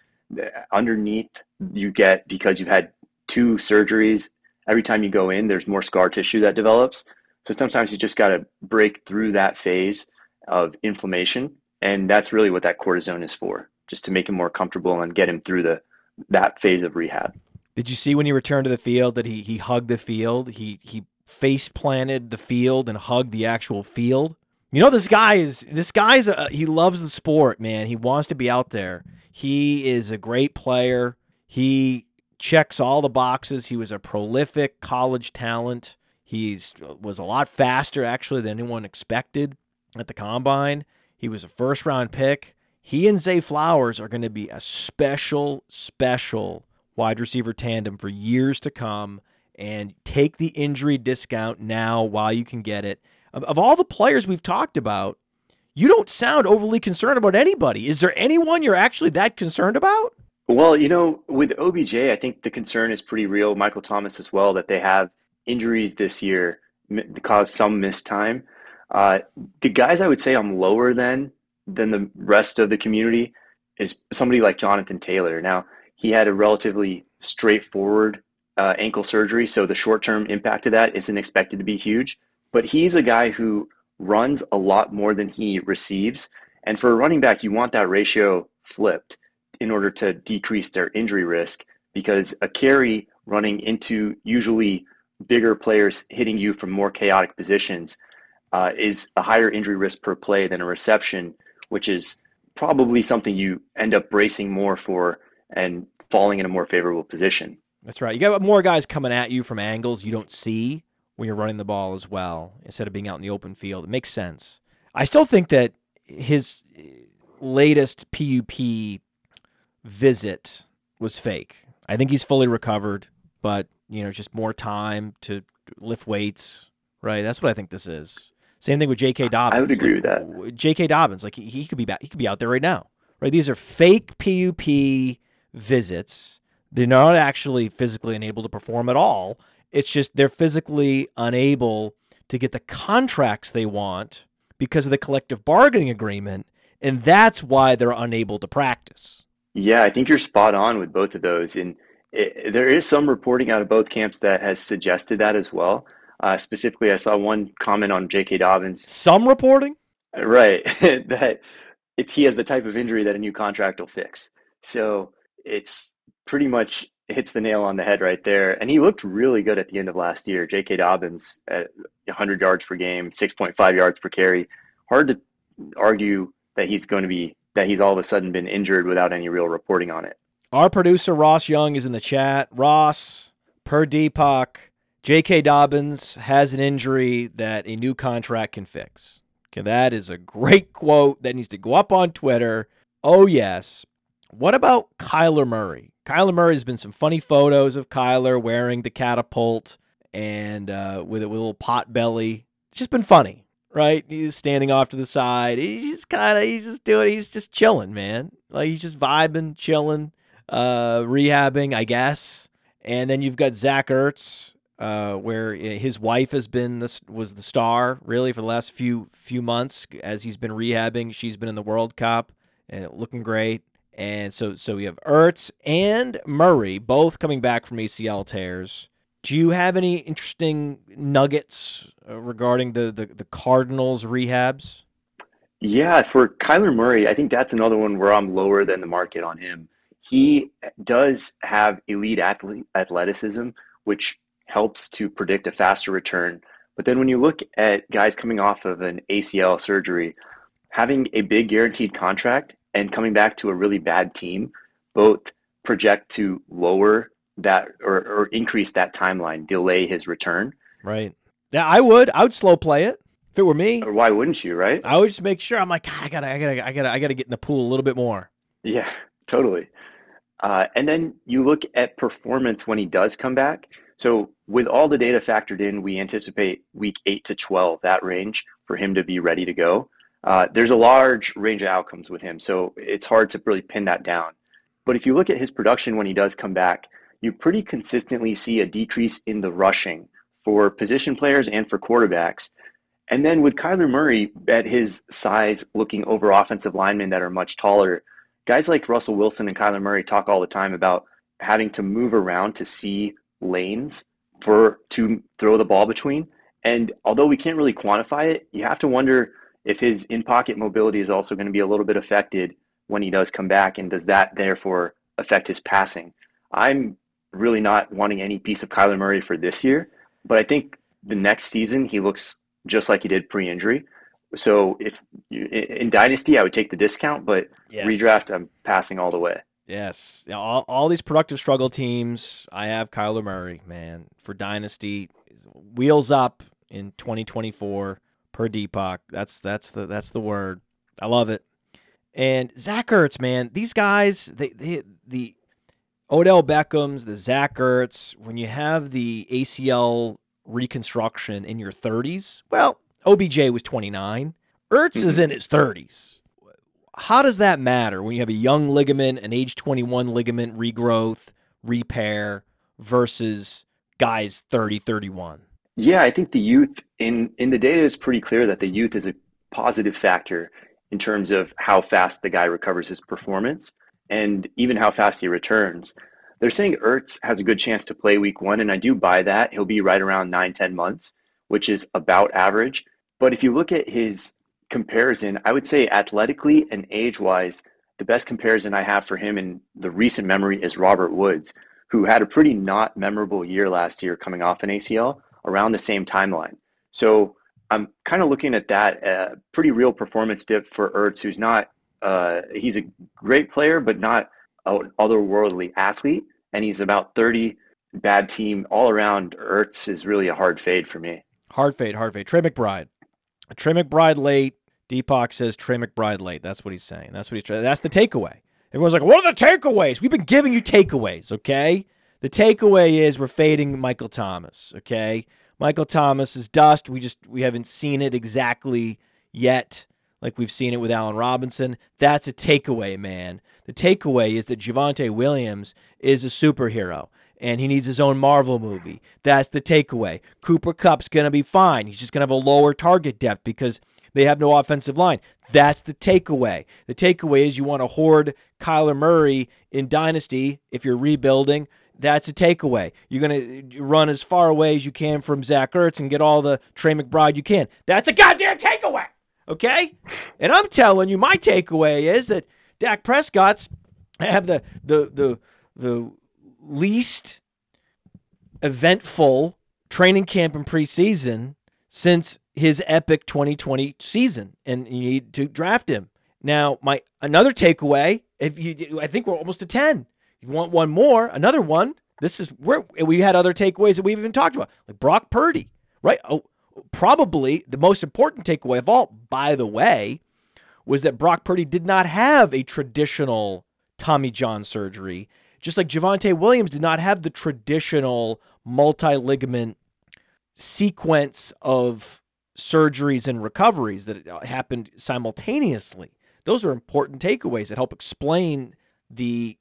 underneath you get because you've had two surgeries. Every time you go in, there's more scar tissue that develops. So sometimes you just got to break through that phase of inflammation. And that's really what that cortisone is for, just to make him more comfortable and get him through the that phase of rehab. Did you see when he returned to the field that he he hugged the field? He he face planted the field and hugged the actual field. You know this guy is this guy's he loves the sport, man. He wants to be out there. He is a great player. He checks all the boxes. He was a prolific college talent. He's uh, was a lot faster actually than anyone expected at the combine. He was a first round pick. He and Zay Flowers are going to be a special, special wide receiver tandem for years to come. And take the injury discount now while you can get it. Of, all the players we've talked about, you don't sound overly concerned about anybody. Is there anyone you're actually that concerned about? Well, you know, with OBJ, I think the concern is pretty real. Michael Thomas as well, that they have injuries this year cause some missed time. Uh, the guys I would say I'm lower than than the rest of the community is somebody like Jonathan Taylor. Now he had a relatively straightforward uh, ankle surgery, so the short term impact of that isn't expected to be huge. But he's a guy who runs a lot more than he receives, and for a running back, you want that ratio flipped in order to decrease their injury risk because a carry running into usually bigger players hitting you from more chaotic positions uh, is a higher injury risk per play than a reception, which is probably something you end up bracing more for and falling in a more favorable position. That's right. You got more guys coming at you from angles you don't see when you're running the ball as well, instead of being out in the open field. It makes sense. I still think that his latest PUP visit was fake. I think he's fully recovered, but you know, just more time to lift weights, right? That's what I think this is. Same thing with J.K. Dobbins. I would agree with that. J.K. Dobbins, like he, he could be back, he could be out there right now, right? These are fake PUP visits. They're not actually physically unable to perform at all. It's just they're physically unable to get the contracts they want because of the collective bargaining agreement, and that's why they're unable to practice. Yeah, I think you're spot on with both of those, and it, there is some reporting out of both camps that has suggested that as well. Uh, specifically, I saw one comment on J.K. Dobbins. Some reporting, right? that it's he has the type of injury that a new contract will fix. So it's pretty much hits the nail on the head right there. And he looked really good at the end of last year. J.K. Dobbins at 100 yards per game, 6.5 yards per carry. Hard to argue that he's going to be that he's all of a sudden been injured without any real reporting on it. Our producer Ross Young is in the chat. Ross, per Deepak, J.K. Dobbins has an injury that a new contract can fix. Okay, that is a great quote that needs to go up on Twitter. Oh yes. What about Kyler Murray? Kyler Murray has been some funny photos of Kyler wearing the catapult and uh, with, a little pot belly. It's just been funny, right? He's standing off to the side. He's just kind of, he's just doing, he's just chilling, man. Like he's just vibing, chilling, uh, rehabbing, I guess. And then you've got Zach Ertz, uh, where his wife has been this was the star really for the last few few months as he's been rehabbing. She's been in the World Cup and looking great. And so, so we have Ertz and Murray both coming back from ACL tears. Do you have any interesting nuggets uh, regarding the, the, the Cardinals rehabs? Yeah, for Kyler Murray, I think that's another one where I'm lower than the market on him. He does have elite athlete, athleticism, which helps to predict a faster return. But then when you look at guys coming off of an ACL surgery, having a big guaranteed contract and coming back to a really bad team both project to lower that or, or increase that timeline, delay his return. Right. Yeah, I would. I would slow play it if it were me. Or why wouldn't you, right? I would just make sure. I'm like, I gotta, I gotta, I gotta, I gotta get in the pool a little bit more. Yeah, totally. Uh, and then you look at performance when he does come back. So with all the data factored in, we anticipate week eight to 12, that range for him to be ready to go. Uh, there's a large range of outcomes with him, so it's hard to really pin that down. But if you look at his production when he does come back, you pretty consistently see a decrease in the rushing for position players and for quarterbacks. And then with Kyler Murray at his size, looking over offensive linemen that are much taller, guys like Russell Wilson and Kyler Murray talk all the time about having to move around to see lanes for to throw the ball between. And although we can't really quantify it, you have to wonder if his in pocket mobility is also going to be a little bit affected when he does come back, and does that therefore affect his passing? I'm really not wanting any piece of Kyler Murray for this year, but I think the next season he looks just like he did pre-injury. So if you, in dynasty, I would take the discount, but yes. redraft, I'm passing all the way. Yes, all, all these productive struggle teams. I have Kyler Murray, man, for dynasty. Wheels up in 2024 per Deepak. That's that's the that's the word. I love it. And Zach Ertz, man, these guys, they, they the Odell Beckham's, the Zach Ertz, when you have the ACL reconstruction in your 30s, well, OBJ was 29. Ertz mm-hmm. is in his 30s. How does that matter when you have a young ligament, an age 21 ligament regrowth, repair versus guys 30, 31? Yeah, I think the youth in in the data is pretty clear that the youth is a positive factor in terms of how fast the guy recovers his performance and even how fast he returns. They're saying Ertz has a good chance to play week one, and I do buy that. He'll be right around nine, 10 months, which is about average. But if you look at his comparison, I would say athletically and age wise, the best comparison I have for him in the recent memory is Robert Woods, who had a pretty not memorable year last year coming off an ACL around the same timeline. So I'm kind of looking at that uh, pretty real performance dip for Ertz, who's not uh, he's a great player, but not an otherworldly athlete, and he's about 30 bad team all around. Ertz is really a hard fade for me. Hard fade, hard fade. Trey McBride, Trey McBride late. Deepak says Trey McBride late. That's what he's saying. That's what he's. That's the takeaway. Everyone's like, what are the takeaways? We've been giving you takeaways, okay? The takeaway is we're fading Michael Thomas. Okay, Michael Thomas is dust. We just we haven't seen it exactly yet, like we've seen it with Allen Robinson. That's a takeaway, man. The takeaway is that Javonte Williams is a superhero and he needs his own Marvel movie. That's the takeaway. Cooper Kupp's gonna be fine. He's just gonna have a lower target depth because they have no offensive line. That's the takeaway. The takeaway is you want to hoard Kyler Murray in Dynasty if you're rebuilding that's a takeaway. You're going to run as far away as you can from Zach Ertz and get all the Trey McBride you can. That's a goddamn takeaway. Okay? And I'm telling you, my takeaway is that Dak Prescott's have the the the the least eventful training camp and preseason since his epic 2020 season, and you need to draft him. Now, my another takeaway, if you, I think we're almost to 10. You want one more, another one. This is where we had other takeaways that we've even talked about, like Brock Purdy, right? Oh, probably the most important takeaway of all, by the way, was that Brock Purdy did not have a traditional Tommy John surgery, just like Javonte Williams did not have the traditional multi ligament sequence of surgeries and recoveries that uh, happened simultaneously. Those are important takeaways that help explain the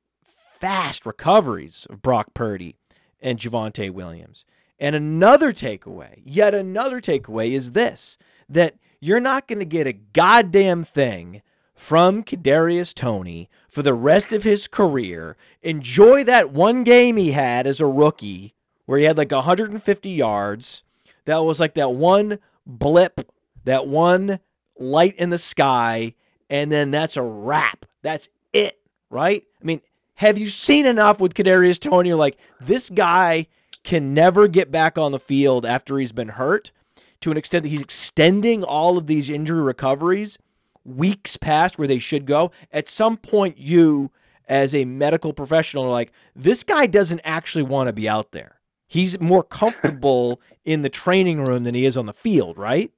fast recoveries of Brock Purdy and Javonte Williams. And another takeaway, yet another takeaway is this that you're not going to get a goddamn thing from Kadarius Toney for the rest of his career. Enjoy that one game he had as a rookie where he had like 150 yards. That was like that one blip, that one light in the sky, and then that's a wrap. That's it, right? I mean, have you seen enough with Kadarius Toney? You're like, this guy can never get back on the field after he's been hurt to an extent that he's extending all of these injury recoveries weeks past where they should go. At some point, you, as a medical professional, are like, this guy doesn't actually want to be out there. He's more comfortable in the training room than he is on the field, right?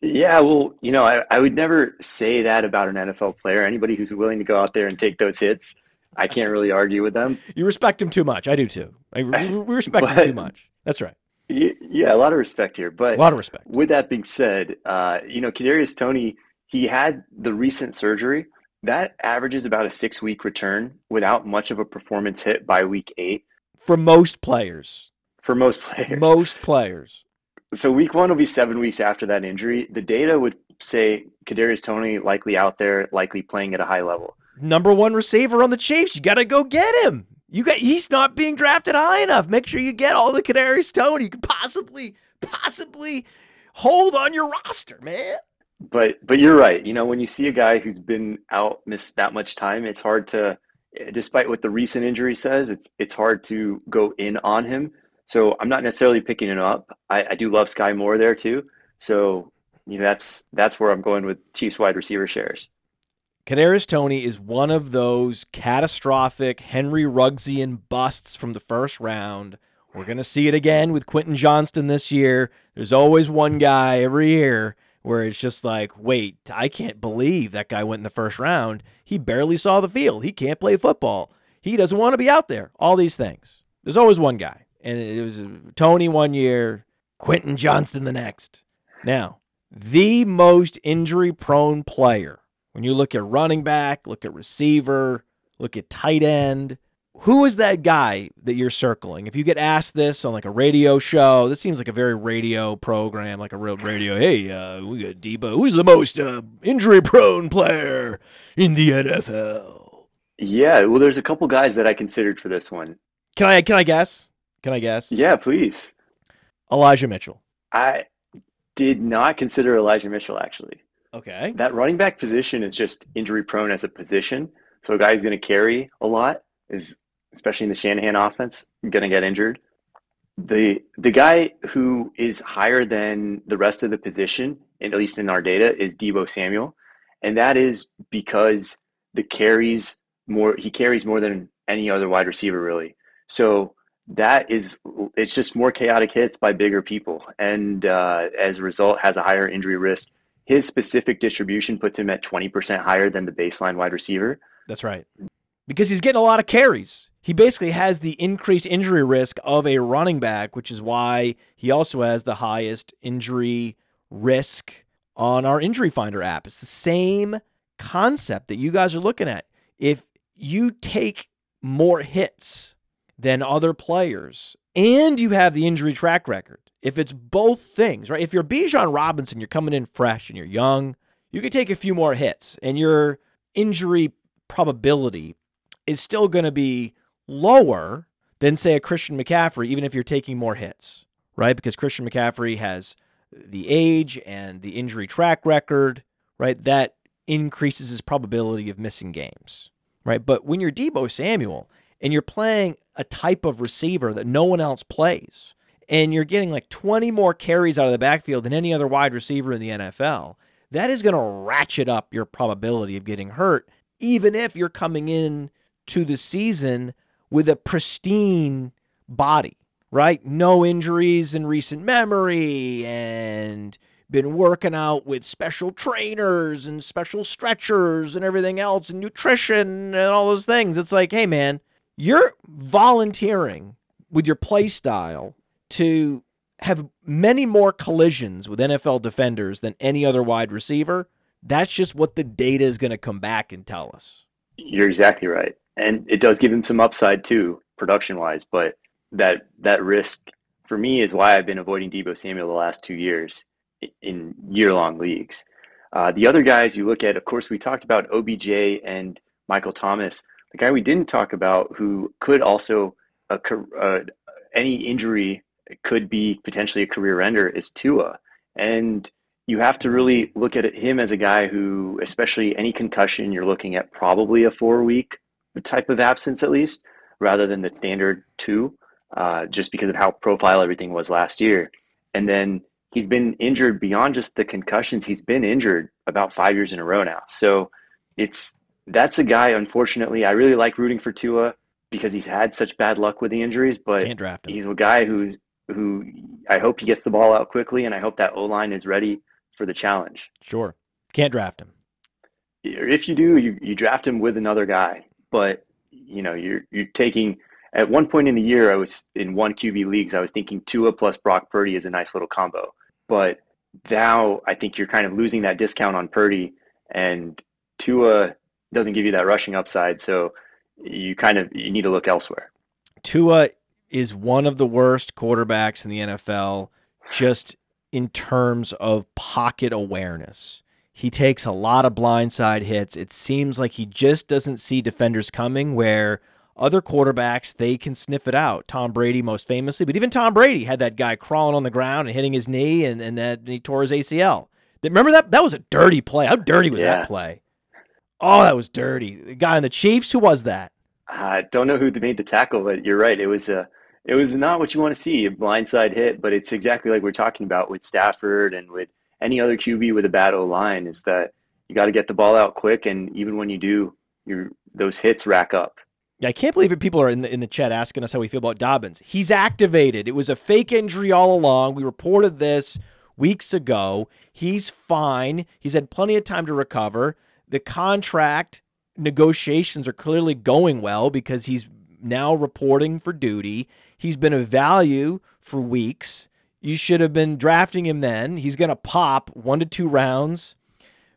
Yeah, well, you know, I, I would never say that about an NFL player. Anybody who's willing to go out there and take those hits, I can't really argue with them. You respect him too much. I do too. I, we respect but, him too much. That's right. Yeah, a lot of respect here. But a lot of respect. With that being said, uh, you know, Kadarius Toney, he had the recent surgery that averages about a six week return without much of a performance hit by week eight. For most players. For most players. Most players. So week one will be seven weeks after that injury. The data would say Kadarius Toney likely out there, likely playing at a high level. Number one receiver on the Chiefs. You got to go get him. You got he's not being drafted high enough. Make sure you get all the canary stone you could possibly possibly hold on your roster, man. But but you're right. You know, when you see a guy who's been out missed that much time, it's hard to despite what the recent injury says, it's it's hard to go in on him. So I'm not necessarily picking him up. I, I do love Sky Moore there too. So you know, that's that's where I'm going with Chiefs wide receiver shares. Kadarius Toney is one of those catastrophic Henry Ruggsian busts from the first round. We're going to see it again with Quentin Johnston this year. There's always one guy every year where it's just like, wait, I can't believe that guy went in the first round. He barely saw the field. He can't play football. He doesn't want to be out there. All these things. There's always one guy. And it was uh, Toney one year, Quentin Johnston the next. Now, the most injury prone player when you look at running back, look at receiver, look at tight end, who is that guy that you're circling? If you get asked this on like a radio show, this seems like a very radio program, like a real radio. Hey, uh, we got Debo. Who's the most uh, injury-prone player in the NFL? Yeah, well, there's a couple guys that I considered for this one. Can I? Can I guess? Can I guess? Yeah, please. Elijah Mitchell. I did not consider Elijah Mitchell actually. Okay. That running back position is just injury prone as a position. So a guy who's going to carry a lot is, especially in the Shanahan offense, going to get injured. The the guy who is higher than the rest of the position, at least in our data, is Deebo Samuel, and that is because the carries more. He carries more than any other wide receiver, really. So that is it's just more chaotic hits by bigger people, and uh, as a result, has a higher injury risk his specific distribution puts him at 20% higher than the baseline wide receiver. That's right. Because he's getting a lot of carries. He basically has the increased injury risk of a running back, which is why he also has the highest injury risk on our injury finder app. It's the same concept that you guys are looking at. If you take more hits than other players and you have the injury track record, if it's both things, right? If you're Bijan Robinson, you're coming in fresh and you're young, you could take a few more hits and your injury probability is still going to be lower than, say, a Christian McCaffrey, even if you're taking more hits, right? Because Christian McCaffrey has the age and the injury track record, right? That increases his probability of missing games, right? But when you're Deebo Samuel and you're playing a type of receiver that no one else plays, and you're getting like 20 more carries out of the backfield than any other wide receiver in the NFL, that is going to ratchet up your probability of getting hurt, even if you're coming in to the season with a pristine body, right? No injuries in recent memory and been working out with special trainers and special stretchers and everything else and nutrition and all those things. It's like, hey man, you're volunteering with your play style to have many more collisions with NFL defenders than any other wide receiver. That's just what the data is going to come back and tell us. You're exactly right. And it does give him some upside too, production wise, but that that risk for me is why I've been avoiding Deebo Samuel the last two years in year long leagues. Uh, the other guys you look at, of course, we talked about OBJ and Michael Thomas. The guy we didn't talk about who could also, uh, uh, any injury could be potentially a career ender is Tua. And you have to really look at him as a guy who, especially any concussion, you're looking at probably a four week type of absence at least, rather than the standard two, uh, just because of how profile everything was last year. And then he's been injured beyond just the concussions. He's been injured about five years in a row now. So it's that's a guy. Unfortunately, I really like rooting for Tua because he's had such bad luck with the injuries. But he's a guy who's who I hope he gets the ball out quickly, and I hope that O line is ready for the challenge. Sure, can't draft him. If you do, you, you draft him with another guy, but you know you're you're taking at one point in the year, I was in one QB leagues. I was thinking Tua plus Brock Purdy is a nice little combo. But now I think you're kind of losing that discount on Purdy, and Tua doesn't give you that rushing upside. So you kind of you need to look elsewhere. Tua is one of the worst quarterbacks in the NFL, just in terms of pocket awareness. He takes a lot of blindside hits. It seems like he just doesn't see defenders coming where other quarterbacks, they can sniff it out. Tom Brady, most famously, but even Tom Brady had that guy crawling on the ground and hitting his knee, and, and that and he tore his ACL. Remember that? That was a dirty play. How dirty was yeah. that play? Oh, that was dirty. The guy in the Chiefs, who was that? I don't know who made the tackle, but you're right. It was a, it was not what you want to see, a blindside hit. But it's exactly like we're talking about with Stafford and with any other QB with a bad O line. Is that you got to get the ball out quick, and even when you do, your those hits rack up. Yeah, I can't believe it. People are in the in the chat asking us how we feel about Dobbins. He's activated. It was a fake injury all along. We reported this weeks ago. He's fine. He's had plenty of time to recover. The contract negotiations are clearly going well because he's now reporting for duty. He's been a value for weeks. You should have been drafting him then. He's going to pop one to two rounds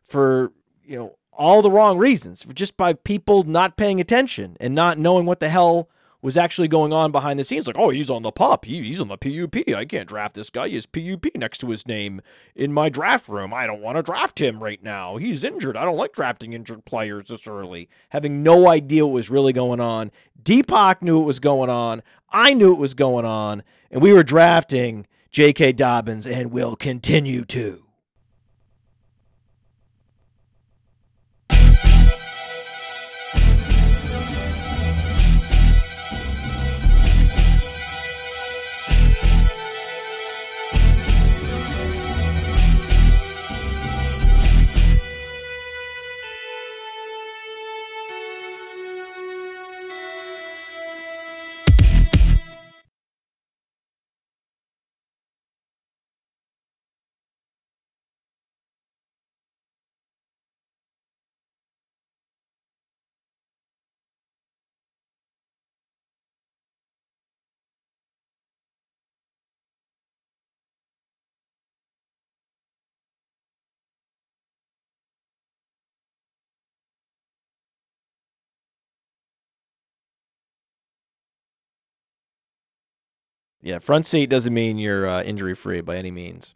for, you know, all the wrong reasons, just by people not paying attention and not knowing what the hell was actually going on behind the scenes. Like, oh, he's on the pop. He, he's on the PUP. I can't draft this guy. He has PUP next to his name in my draft room. I don't want to draft him right now. He's injured. I don't like drafting injured players this early. Having no idea what was really going on. Deepak knew what was going on. I knew what was going on. And we were drafting J.K. Dobbins and will continue to. Yeah, front seat doesn't mean you're uh, injury free by any means.